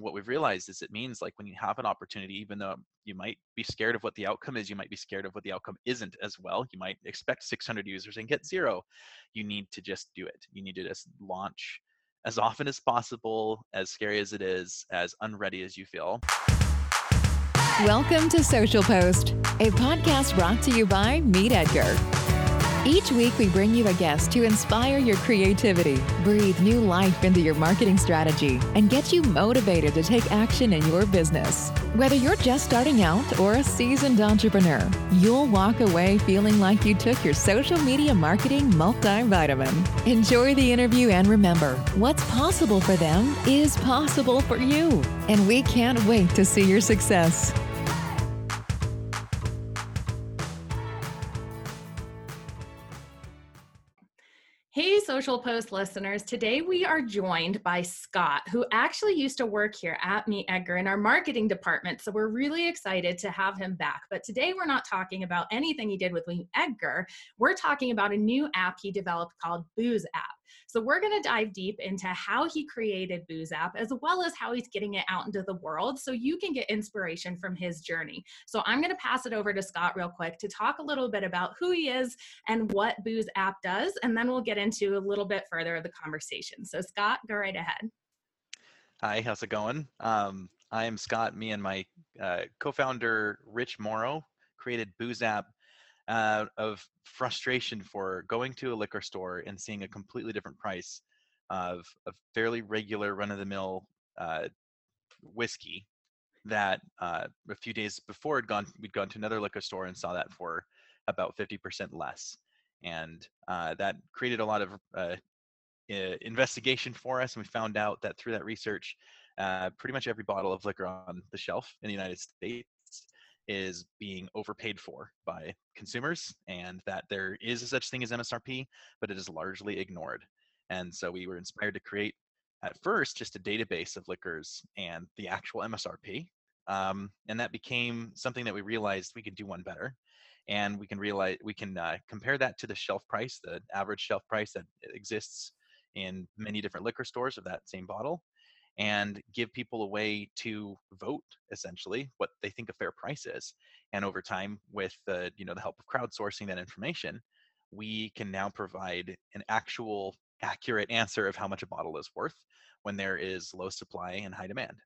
what we've realized is it means like when you have an opportunity, even though you might be scared of what the outcome is, you might be scared of what the outcome isn't as well. You might expect 600 users and get zero. You need to just do it. You need to just launch as often as possible, as scary as it is, as unready as you feel. Welcome to Social Post, a podcast brought to you by Meet Edgar. Each week, we bring you a guest to inspire your creativity, breathe new life into your marketing strategy, and get you motivated to take action in your business. Whether you're just starting out or a seasoned entrepreneur, you'll walk away feeling like you took your social media marketing multivitamin. Enjoy the interview and remember what's possible for them is possible for you. And we can't wait to see your success. Hey, Social Post listeners. Today we are joined by Scott, who actually used to work here at Meet Edgar in our marketing department. So we're really excited to have him back. But today we're not talking about anything he did with Meet Edgar. We're talking about a new app he developed called BoozApp. So we're going to dive deep into how he created BoozApp as well as how he's getting it out into the world so you can get inspiration from his journey. So I'm going to pass it over to Scott real quick to talk a little bit about who he is and what BoozApp does, and then we'll get into a little bit further of the conversation. So Scott, go right ahead. Hi, how's it going? Um, I am Scott. Me and my uh, co-founder Rich Morrow created BoozApp uh, of frustration for going to a liquor store and seeing a completely different price of a fairly regular run-of-the-mill uh, whiskey that uh, a few days before had gone we'd gone to another liquor store and saw that for about 50% less. And uh, that created a lot of uh, investigation for us and we found out that through that research uh, pretty much every bottle of liquor on the shelf in the united states is being overpaid for by consumers and that there is a such thing as MSRP, but it is largely ignored. And so we were inspired to create at first just a database of liquors and the actual MSRP. Um, and that became something that we realized we could do one better. And we can realize we can uh, compare that to the shelf price, the average shelf price that exists in many different liquor stores of that same bottle, and give people a way to vote essentially what they think a fair price is and over time with the you know the help of crowdsourcing that information we can now provide an actual accurate answer of how much a bottle is worth when there is low supply and high demand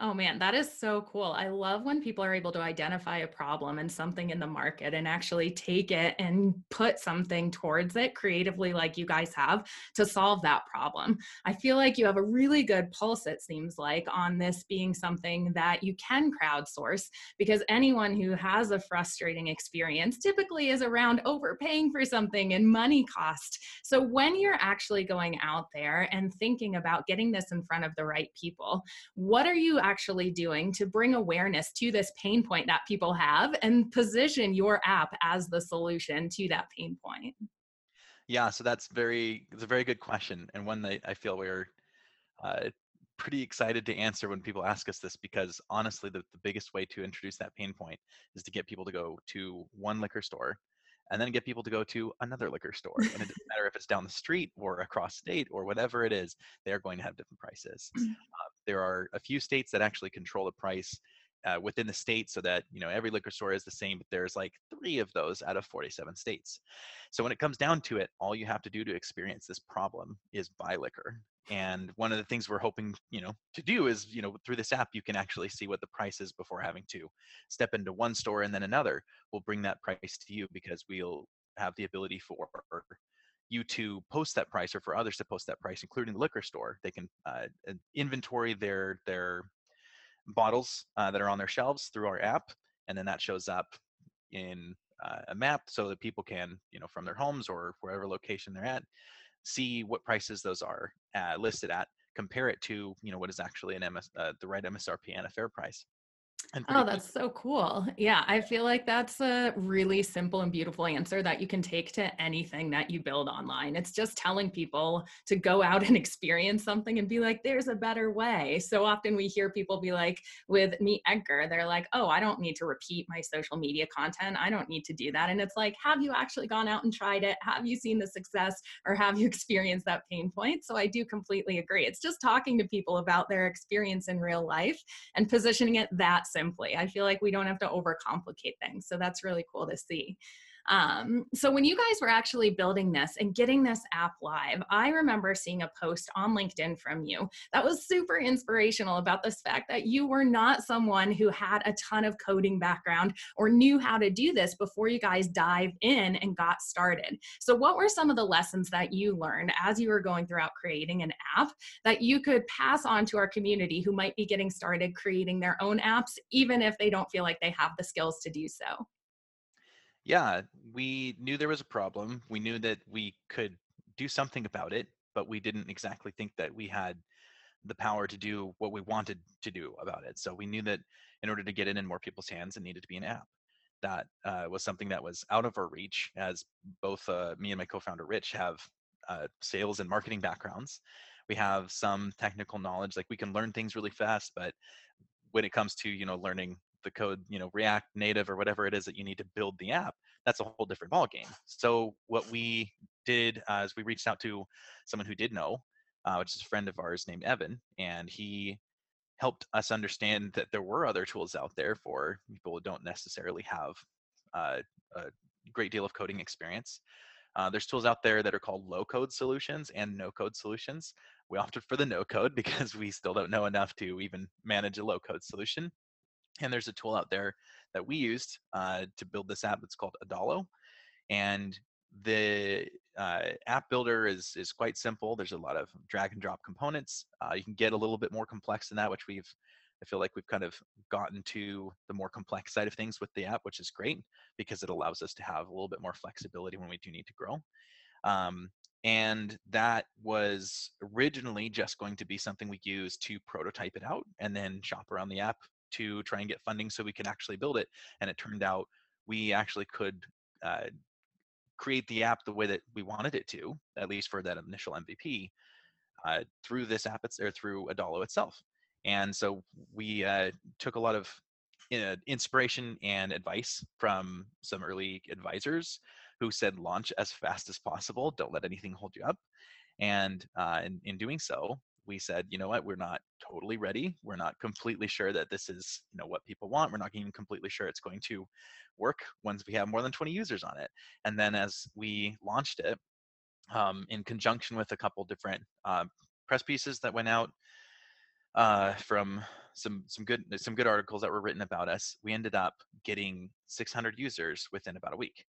Oh man, that is so cool. I love when people are able to identify a problem and something in the market and actually take it and put something towards it creatively, like you guys have, to solve that problem. I feel like you have a really good pulse, it seems like, on this being something that you can crowdsource because anyone who has a frustrating experience typically is around overpaying for something and money cost. So when you're actually going out there and thinking about getting this in front of the right people, what are you actually doing to bring awareness to this pain point that people have and position your app as the solution to that pain point? Yeah, so that's very it's a very good question and one that I feel we're uh, pretty excited to answer when people ask us this because honestly the, the biggest way to introduce that pain point is to get people to go to one liquor store and then get people to go to another liquor store. And it doesn't matter if it's down the street or across state or whatever it is, they're going to have different prices. Uh, there are a few states that actually control the price uh, within the state so that you know every liquor store is the same but there's like three of those out of 47 states so when it comes down to it all you have to do to experience this problem is buy liquor and one of the things we're hoping you know to do is you know through this app you can actually see what the price is before having to step into one store and then another. We'll bring that price to you because we'll have the ability for you to post that price or for others to post that price including the liquor store. They can uh, inventory their their bottles uh, that are on their shelves through our app and then that shows up in uh, a map so that people can you know from their homes or wherever location they're at see what prices those are uh, listed at, compare it to you know what is actually an MS, uh, the right MSRP and a fair price, oh, that's so cool. Yeah, I feel like that's a really simple and beautiful answer that you can take to anything that you build online. It's just telling people to go out and experience something and be like, there's a better way. So often we hear people be like, with Meet Edgar, they're like, oh, I don't need to repeat my social media content. I don't need to do that. And it's like, have you actually gone out and tried it? Have you seen the success or have you experienced that pain point? So I do completely agree. It's just talking to people about their experience in real life and positioning it that simply. I feel like we don't have to overcomplicate things. So that's really cool to see. Um, so when you guys were actually building this and getting this app live, I remember seeing a post on LinkedIn from you that was super inspirational about this fact that you were not someone who had a ton of coding background or knew how to do this before you guys dive in and got started. So what were some of the lessons that you learned as you were going throughout creating an app that you could pass on to our community who might be getting started creating their own apps, even if they don't feel like they have the skills to do so? Yeah, we knew there was a problem. We knew that we could do something about it, but we didn't exactly think that we had the power to do what we wanted to do about it. So we knew that in order to get it in more people's hands, it needed to be an app. That uh, was something that was out of our reach, as both uh, me and my co-founder Rich have uh, sales and marketing backgrounds. We have some technical knowledge, like we can learn things really fast, but when it comes to you know learning the code, you know, React Native or whatever it is that you need to build the app, that's a whole different ballgame. So what we did uh, is we reached out to someone who did know, uh, which is a friend of ours named Evan, and he helped us understand that there were other tools out there for people who don't necessarily have uh, a great deal of coding experience. Uh, there's tools out there that are called low code solutions and no code solutions. We opted for the no code because we still don't know enough to even manage a low code solution. And there's a tool out there that we used uh, to build this app that's called Adalo. And the uh, app builder is is quite simple. There's a lot of drag and drop components. Uh, you can get a little bit more complex than that, which we've I feel like we've kind of gotten to the more complex side of things with the app, which is great because it allows us to have a little bit more flexibility when we do need to grow. Um, and that was originally just going to be something we use to prototype it out and then shop around the app to try and get funding so we can actually build it. And it turned out we actually could uh, create the app the way that we wanted it to, at least for that initial MVP, uh, through this app it's, or through Adalo itself. And so we uh, took a lot of uh, inspiration and advice from some early advisors who said launch as fast as possible. Don't let anything hold you up. And uh, in, in doing so, we said, you know what, we're not totally ready. We're not completely sure that this is, you know, what people want. We're not even completely sure it's going to work once we have more than 20 users on it. And then as we launched it, um, in conjunction with a couple different uh, press pieces that went out uh, from some some good some good articles that were written about us, we ended up getting 600 users within about a week.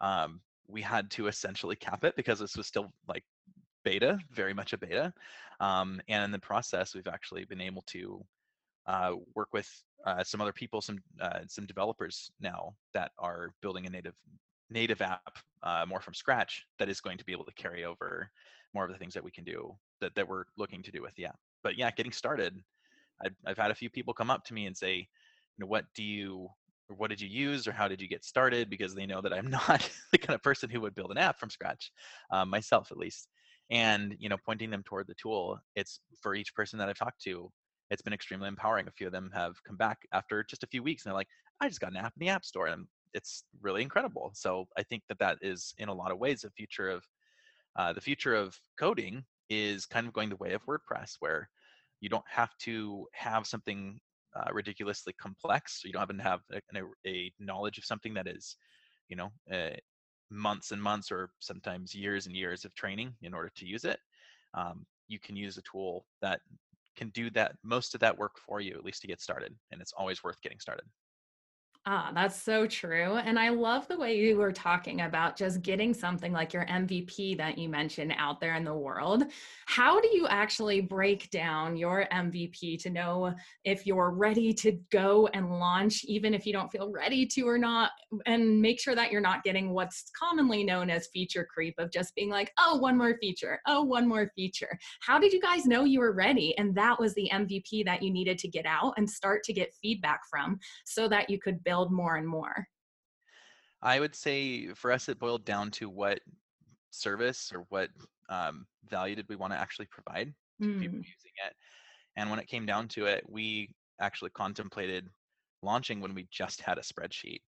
Um, we had to essentially cap it because this was still like beta, very much a beta. Um, and in the process, we've actually been able to uh, work with uh, some other people, some uh, some developers now that are building a native native app uh, more from scratch that is going to be able to carry over more of the things that we can do that, that we're looking to do with the app. But yeah, getting started, I've, I've had a few people come up to me and say, you know, what do you what did you use or how did you get started because they know that i'm not the kind of person who would build an app from scratch um, myself at least and you know pointing them toward the tool it's for each person that i've talked to it's been extremely empowering. A few of them have come back after just a few weeks and they're like i just got an app in the app store and it's really incredible. So i think that that is in a lot of ways the future of uh, the future of coding is kind of going the way of wordpress where you don't have to have something uh, ridiculously complex you don't have to have a, a, knowledge of something that is you know uh, months and months or sometimes years and years of training in order to use it um, you can use a tool that can do that most of that work for you at least to get started and it's always worth getting started Ah, that's so true. And I love the way you were talking about just getting something like your MVP that you mentioned out there in the world. How do you actually break down your MVP to know if you're ready to go and launch, even if you don't feel ready to or not? And make sure that you're not getting what's commonly known as feature creep of just being like, oh, one more feature, oh, one more feature. How did you guys know you were ready? And that was the MVP that you needed to get out and start to get feedback from so that you could build more and more? I would say for us, it boiled down to what service or what um, value did we want to actually provide to mm. people using it. And when it came down to it, we actually contemplated launching when we just had a spreadsheet.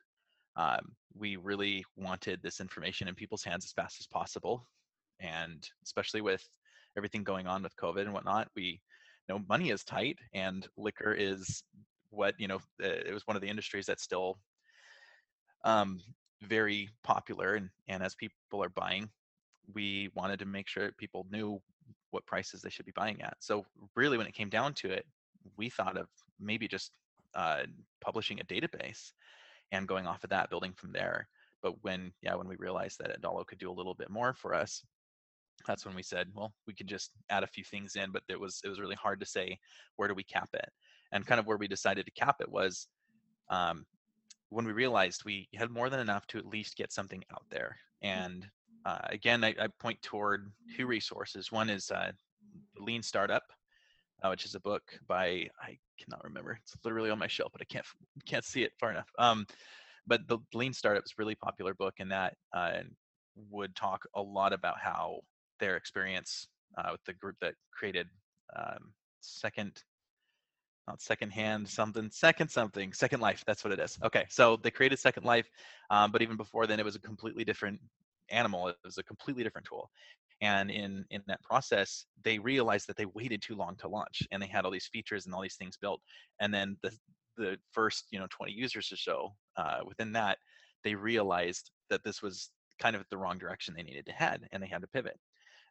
Um, we really wanted this information in people's hands as fast as possible. And especially with everything going on with COVID and whatnot, we know money is tight and liquor is what you know it was one of the industries that's still um, very popular and, and as people are buying we wanted to make sure people knew what prices they should be buying at. So really when it came down to it we thought of maybe just uh, publishing a database and going off of that building from there. But when yeah when we realized that adalo could do a little bit more for us that's when we said well we could just add a few things in but it was it was really hard to say where do we cap it and kind of where we decided to cap it was um, when we realized we had more than enough to at least get something out there. Mm. And uh, again, I, I, point toward two resources. One is uh, Lean Startup, uh, which is a book by I cannot remember. It's literally on my shelf, but I can't can't see it far enough. Um, but the Lean Startup is a really popular book, and that uh, would talk a lot about how their experience uh, with the group that created um, Second not secondhand something second something second life that's what it is. Okay so they created second life um, but even before then it was a completely different animal it was a completely different tool. And in in that process they realized that they waited too long to launch and they had all these features and all these things built. And then the the first you know 20 users or so uh, within that they realized that this was kind of the wrong direction they needed to head and they had to pivot.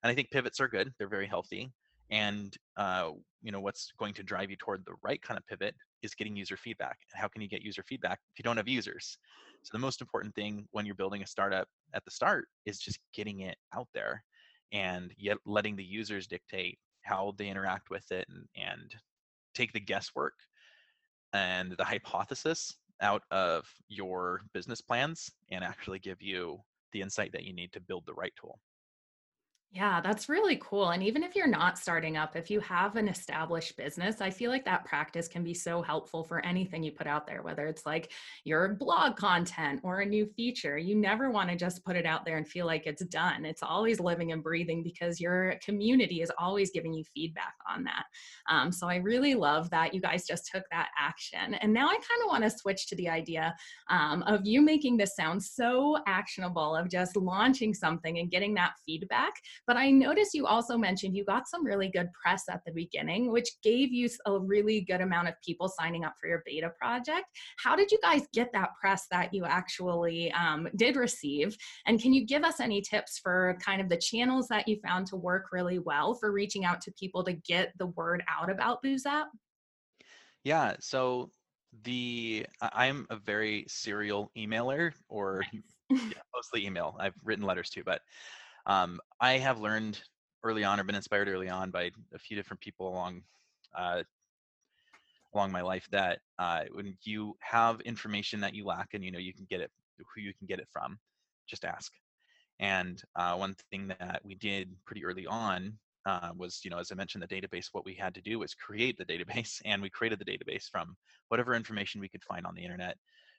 And i think pivots are good they're very healthy and uh, you know what's going to drive you toward the right kind of pivot is getting user feedback and how can you get user feedback if you don't have users? So the most important thing when you're building a startup at the start is just getting it out there and yet letting the users dictate how they interact with it and, and take the guesswork and the hypothesis out of your business plans and actually give you the insight that you need to build the right tool yeah, that's really cool. And even if you're not starting up, if you have an established business, I feel like that practice can be so helpful for anything you put out there, whether it's like your blog content or a new feature. You never want to just put it out there and feel like it's done. It's always living and breathing because your community is always giving you feedback on that. Um, so I really love that you guys just took that action. And now I kind of want to switch to the idea um, of you making this sound so actionable of just launching something and getting that feedback but I noticed you also mentioned you got some really good press at the beginning, which gave you a really good amount of people signing up for your beta project. How did you guys get that press that you actually um, did receive? And can you give us any tips for kind of the channels that you found to work really well for reaching out to people to get the word out about BoozApp? Yeah, so the I'm a very serial emailer or yeah, mostly email. I've written letters too, but um, I have learned early on or been inspired early on by a few different people along uh, along my life that uh, when you have information that you lack and you know you can get it who you can get it from just ask. And uh, one thing that we did pretty early on uh, was you know as i mentioned the database what we had to do was create the database and we created the database from whatever information we could find on the internet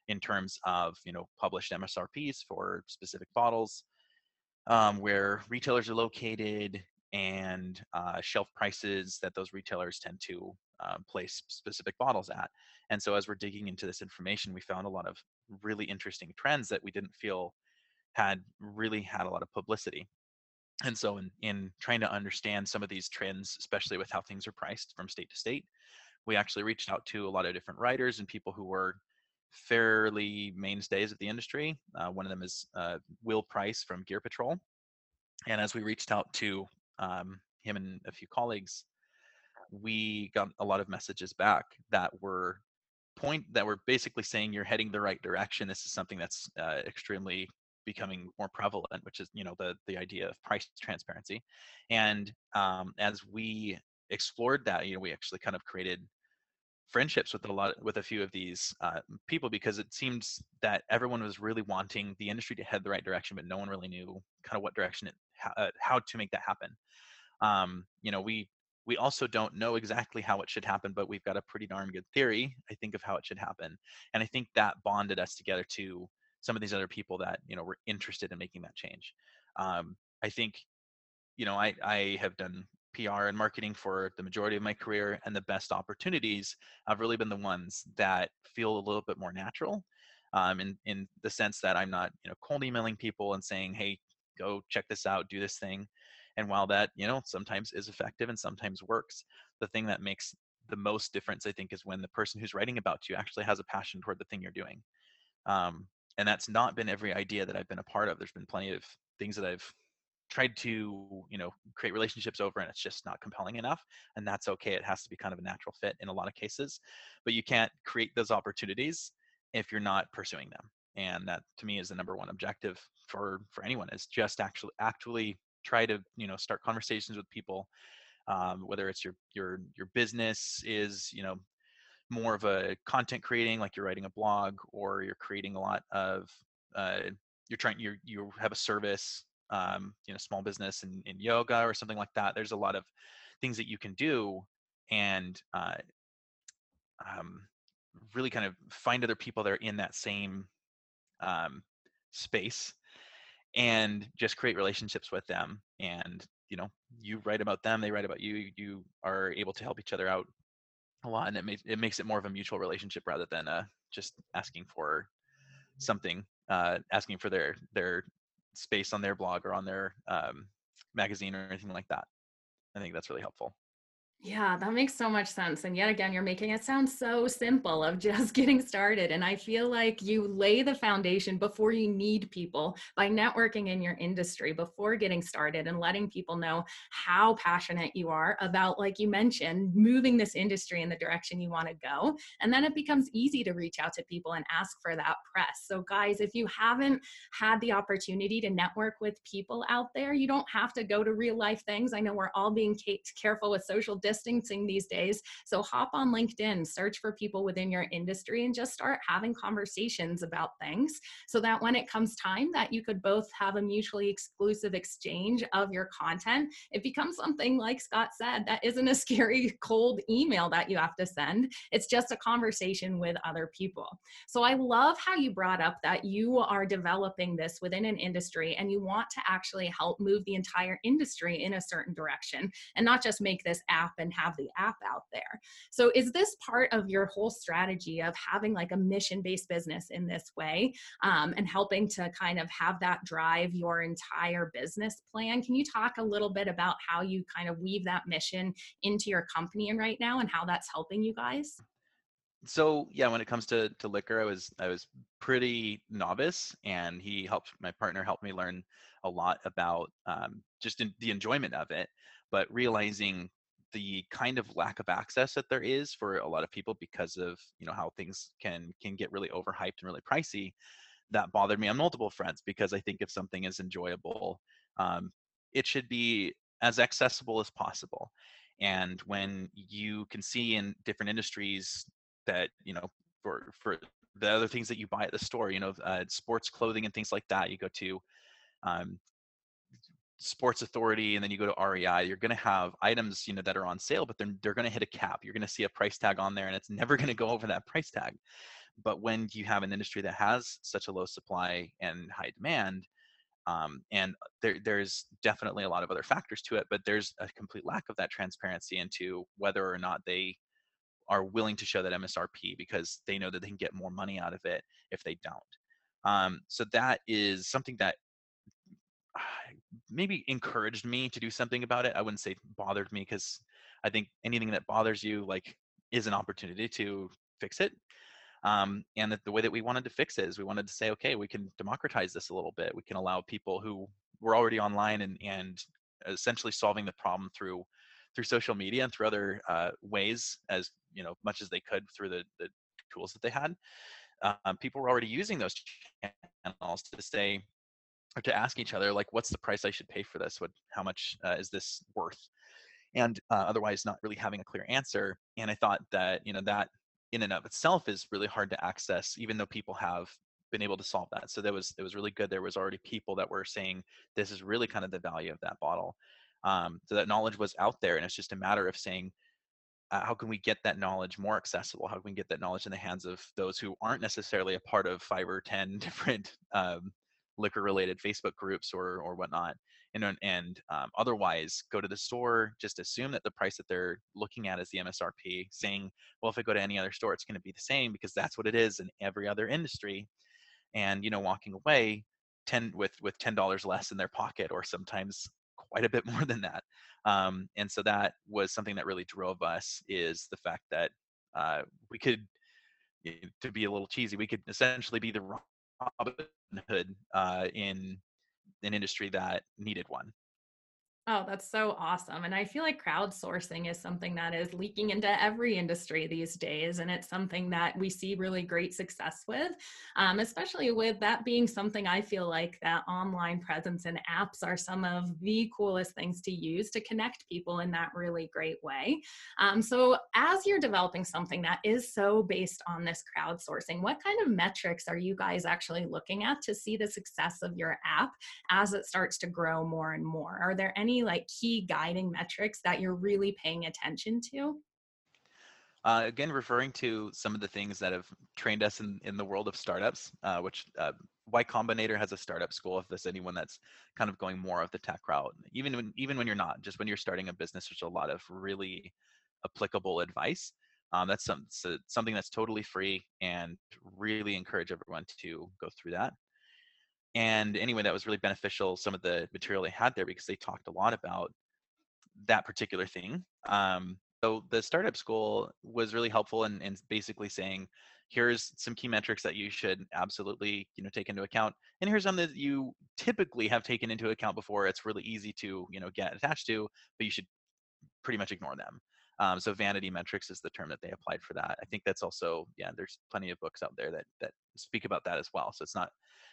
in terms of you know published msrps for specific bottles um, where retailers are located and uh, shelf prices that those retailers tend to uh, place specific bottles at. And so as we're digging into this information, we found a lot of really interesting trends that we didn't feel had really had a lot of publicity. And so in, in trying to understand some of these trends, especially with how things are priced from state to state, we actually reached out to a lot of different writers and people who were fairly mainstays of the industry. Uh, one of them is uh, Will Price from Gear Patrol. And as we reached out to um, him and a few colleagues, we got a lot of messages back that were point that we're basically saying you're heading the right direction, this is something that's uh, extremely becoming more prevalent, which is you know the the idea of price transparency. And um, as we explored that, you know, we actually kind of created friendships with a lot with a few of these uh, people because it seems that everyone was really wanting the industry to head the right direction, but no one really knew kind of what direction it uh, how to make that happen. Um, you know, we we also don't know exactly how it should happen, but we've got a pretty darn good theory, I think, of how it should happen. And I think that bonded us together to some of these other people that you know were interested in making that change. Um, I think, you know, I I have done PR and marketing for the majority of my career, and the best opportunities have really been the ones that feel a little bit more natural. Um, in in the sense that I'm not you know cold emailing people and saying, hey, go check this out, do this thing. And while that you know sometimes is effective and sometimes works, the thing that makes the most difference, I think, is when the person who's writing about you actually has a passion toward the thing you're doing. Um, and that's not been every idea that I've been a part of. There's been plenty of things that I've tried to you know create relationships over and it's just not compelling enough and that's okay it has to be kind of a natural fit in a lot of cases but you can't create those opportunities if you're not pursuing them and that to me is the number one objective for for anyone is just actually actually try to you know start conversations with people um, whether it's your your your business is you know more of a content creating like you're writing a blog or you're creating a lot of uh, you're trying you you have a service um, you know small business in, in yoga or something like that there's a lot of things that you can do and uh, um, really kind of find other people that are in that same um, space and just create relationships with them and you know you write about them they write about you you are able to help each other out a lot and it makes it makes it more of a mutual relationship rather than uh, just asking for something uh, asking for their their space on their blog or on their um, magazine or anything like that. I think that's really helpful yeah, that makes so much sense. And yet again, you're making it sound so simple of just getting started. And I feel like you lay the foundation before you need people by networking in your industry before getting started and letting people know how passionate you are about, like you mentioned, moving this industry in the direction you want to go. And then it becomes easy to reach out to people and ask for that press. So, guys, if you haven't had the opportunity to network with people out there, you don't have to go to real life things. I know we're all being careful with social distance distancing these days. So hop on LinkedIn, search for people within your industry, and just start having conversations about things so that when it comes time that you could both have a mutually exclusive exchange of your content, it becomes something like Scott said that isn't a scary cold email that you have to send. It's just a conversation with other people. So I love how you brought up that you are developing this within an industry and you want to actually help move the entire industry in a certain direction and not just make this app and have the app out there. So, is this part of your whole strategy of having like a mission based business in this way um, and helping to kind of have that drive your entire business plan? Can you talk a little bit about how you kind of weave that mission into your company and right now and how that's helping you guys? so yeah when it comes to to liquor i was i was pretty novice and he helped my partner helped me learn a lot about um, just in the enjoyment of it but realizing the kind of lack of access that there is for a lot of people because of you know how things can can get really overhyped and really pricey that bothered me on multiple fronts because i think if something is enjoyable um, it should be as accessible as possible. And when you can see in different industries that you know for for the other things that you buy at the store you know uh, sports clothing and things like that you go to um, Sports Authority and then you go to REI, you're going to have items, you know, that are on sale, but they're they're going to hit a cap. You're going to see a price tag on there, and it's never going to go over that price tag. But when you have an industry that has such a low supply and high demand, um, and there, there's definitely a lot of other factors to it, but there's a complete lack of that transparency into whether or not they are willing to show that MSRP because they know that they can get more money out of it if they don't. Um, so that is something that maybe encouraged me to do something about it. I wouldn't say bothered me because I think anything that bothers you like is an opportunity to fix it. Um, and that the way that we wanted to fix it is we wanted to say, okay, we can democratize this a little bit. We can allow people who were already online and and essentially solving the problem through through social media and through other uh, ways as you know much as they could through the, the tools that they had. Um, people were already using those channels to say or to ask each other like, "What's the price I should pay for this? What, how much uh, is this worth?" And uh, otherwise, not really having a clear answer. And I thought that you know that in and of itself is really hard to access, even though people have been able to solve that. So that was it was really good. There was already people that were saying this is really kind of the value of that bottle. Um, so that knowledge was out there, and it's just a matter of saying, uh, how can we get that knowledge more accessible? How can we get that knowledge in the hands of those who aren't necessarily a part of five or ten different um, liquor-related Facebook groups or or whatnot? And and um, otherwise, go to the store. Just assume that the price that they're looking at is the MSRP. Saying, well, if I go to any other store, it's going to be the same because that's what it is in every other industry and you know walking away 10 with with $10 less in their pocket or sometimes quite a bit more than that um, and so that was something that really drove us is the fact that uh, we could to be a little cheesy we could essentially be the robin hood uh, in an industry that needed one Oh, that's so awesome. And I feel like crowdsourcing is something that is leaking into every industry these days. And it's something that we see really great success with, um, especially with that being something I feel like that online presence and apps are some of the coolest things to use to connect people in that really great way. Um, so, as you're developing something that is so based on this crowdsourcing, what kind of metrics are you guys actually looking at to see the success of your app as it starts to grow more and more? Are there any any like key guiding metrics that you're really paying attention to? Uh, again, referring to some of the things that have trained us in, in the world of startups, uh, which uh, Y Combinator has a startup school. If there's anyone that's kind of going more of the tech route, even when even when you're not, just when you're starting a business, there's a lot of really applicable advice. Um, that's some, so something that's totally free, and really encourage everyone to go through that. And anyway, that was really beneficial, some of the material they had there, because they talked a lot about that particular thing. Um, so the startup school was really helpful in, in basically saying, here's some key metrics that you should absolutely you know take into account and here's some that you typically have taken into account before it's really easy to you know get attached to but you should pretty much ignore them um, so vanity metrics is the term that they applied for that i think that's also yeah there's plenty of books out there that that speak about that as well so it's not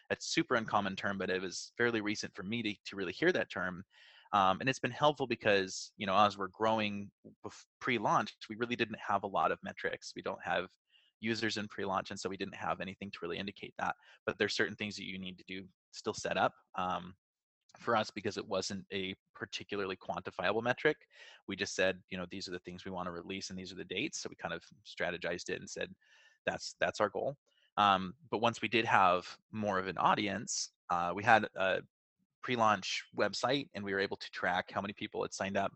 a super uncommon term, but it was fairly recent for me to, to really hear that term. Um, and it's been helpful because, you know, as we're growing pre-launch, we really didn't have a lot of metrics. We don't have users in pre-launch, and so we didn't have anything to really indicate that. But there's certain things that you need to do still set up. Um, for us because it wasn't a particularly quantifiable metric we just said you know these are the things we want to release and these are the dates so we kind of strategized it and said that's that's our goal um, but once we did have more of an audience, uh, we had a pre-launch website, and we were able to track how many people had signed up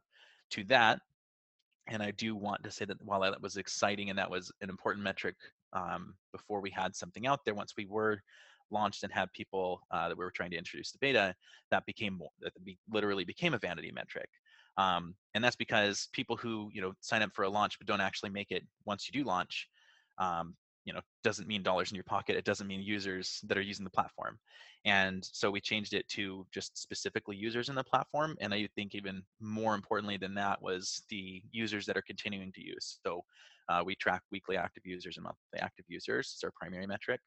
to that. And I do want to say that while that was exciting and that was an important metric um, before we had something out there, once we were launched and had people uh, that we were trying to introduce to beta, that became that literally became a vanity metric. Um, and that's because people who you know sign up for a launch but don't actually make it once you do launch um, you know doesn't mean dollars in your pocket it doesn't mean users that are using the platform. And so we changed it to just specifically users in the platform and i think even more importantly than that was the users that are continuing to use. So uh, we track weekly active users and monthly active users as our primary metric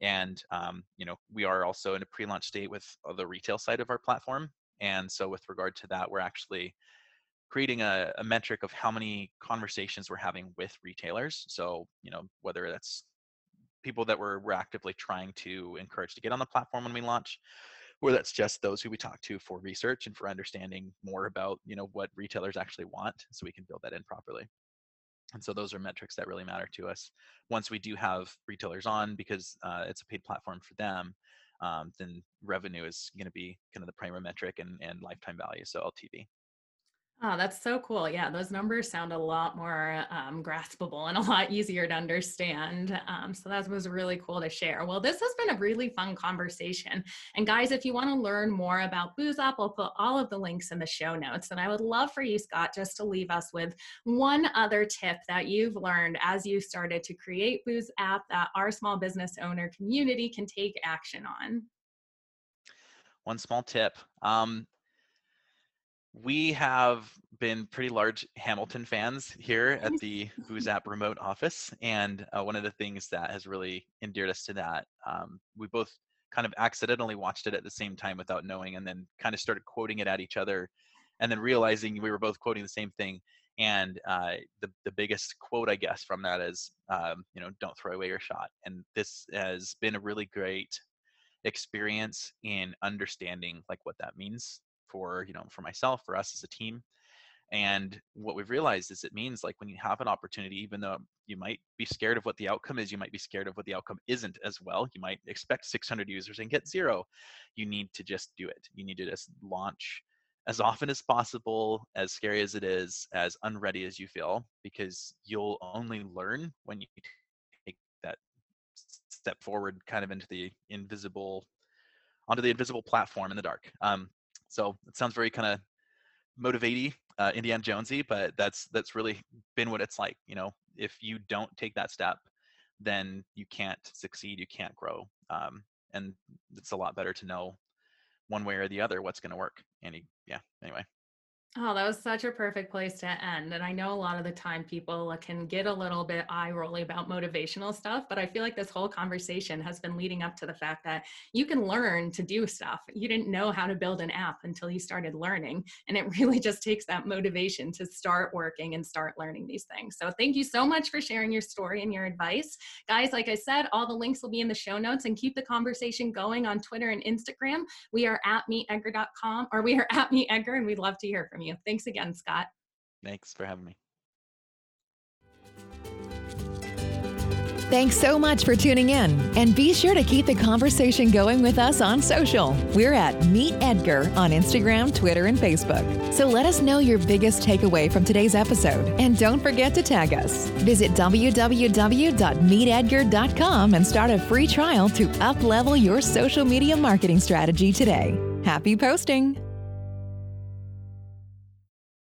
and um, you know we are also in a pre-launch state with the retail side of our platform and so with regard to that we're actually creating a, a, metric of how many conversations we're having with retailers. So, you know, whether that's people that we're, we're actively trying to encourage to get on the platform when we launch, or that's just those who we talk to for research and for understanding more about, you know, what retailers actually want so we can build that in properly. And so those are metrics that really matter to us. Once we do have retailers on, because uh, it's a paid platform for them, um, then revenue is going to be kind of the primary metric and, and lifetime value, so LTV. Oh, that's so cool. Yeah, those numbers sound a lot more um, graspable and a lot easier to understand. Um, so that was really cool to share. Well, this has been a really fun conversation. And guys, if you want to learn more about BoozApp, I'll put all of the links in the show notes. And I would love for you, Scott, just to leave us with one other tip that you've learned as you started to create BoozApp that our small business owner community can take action on. One small tip. Um, we have been pretty large Hamilton fans here at the Booze App remote office, and uh, one of the things that has really endeared us to that, um, we both kind of accidentally watched it at the same time without knowing, and then kind of started quoting it at each other, and then realizing we were both quoting the same thing. And uh, the the biggest quote, I guess, from that is, um, you know, don't throw away your shot. And this has been a really great experience in understanding like what that means for you know for myself for us as a team. And what we've realized is it means like when you have an opportunity even though you might be scared of what the outcome is you might be scared of what the outcome isn't as well. You might expect 600 users and get zero. You need to just do it. You need to just launch as often as possible as scary as it is as unready as you feel because you'll only learn when you take that step forward kind of into the invisible onto the invisible platform in the dark. Um, so it sounds very kind of motivatey, uh, Indiana Jonesy, but that's that's really been what it's like. You know, if you don't take that step, then you can't succeed, you can't grow, um, and it's a lot better to know one way or the other what's going to work. And yeah, anyway. Oh, that was such a perfect place to end. And I know a lot of the time people can get a little bit eye rolly about motivational stuff, but I feel like this whole conversation has been leading up to the fact that you can learn to do stuff. You didn't know how to build an app until you started learning. And it really just takes that motivation to start working and start learning these things. So thank you so much for sharing your story and your advice. Guys, like I said, all the links will be in the show notes and keep the conversation going on Twitter and Instagram. We are at meetedgar.com or we are at meetedgar and we'd love to hear from you you. Thanks again, Scott. Thanks for having me. Thanks so much for tuning in. And be sure to keep the conversation going with us on social. We're at Meet Edgar on Instagram, Twitter, and Facebook. So let us know your biggest takeaway from today's episode. And don't forget to tag us. Visit www.meetedgar.com and start a free trial to uplevel your social media marketing strategy today. Happy posting!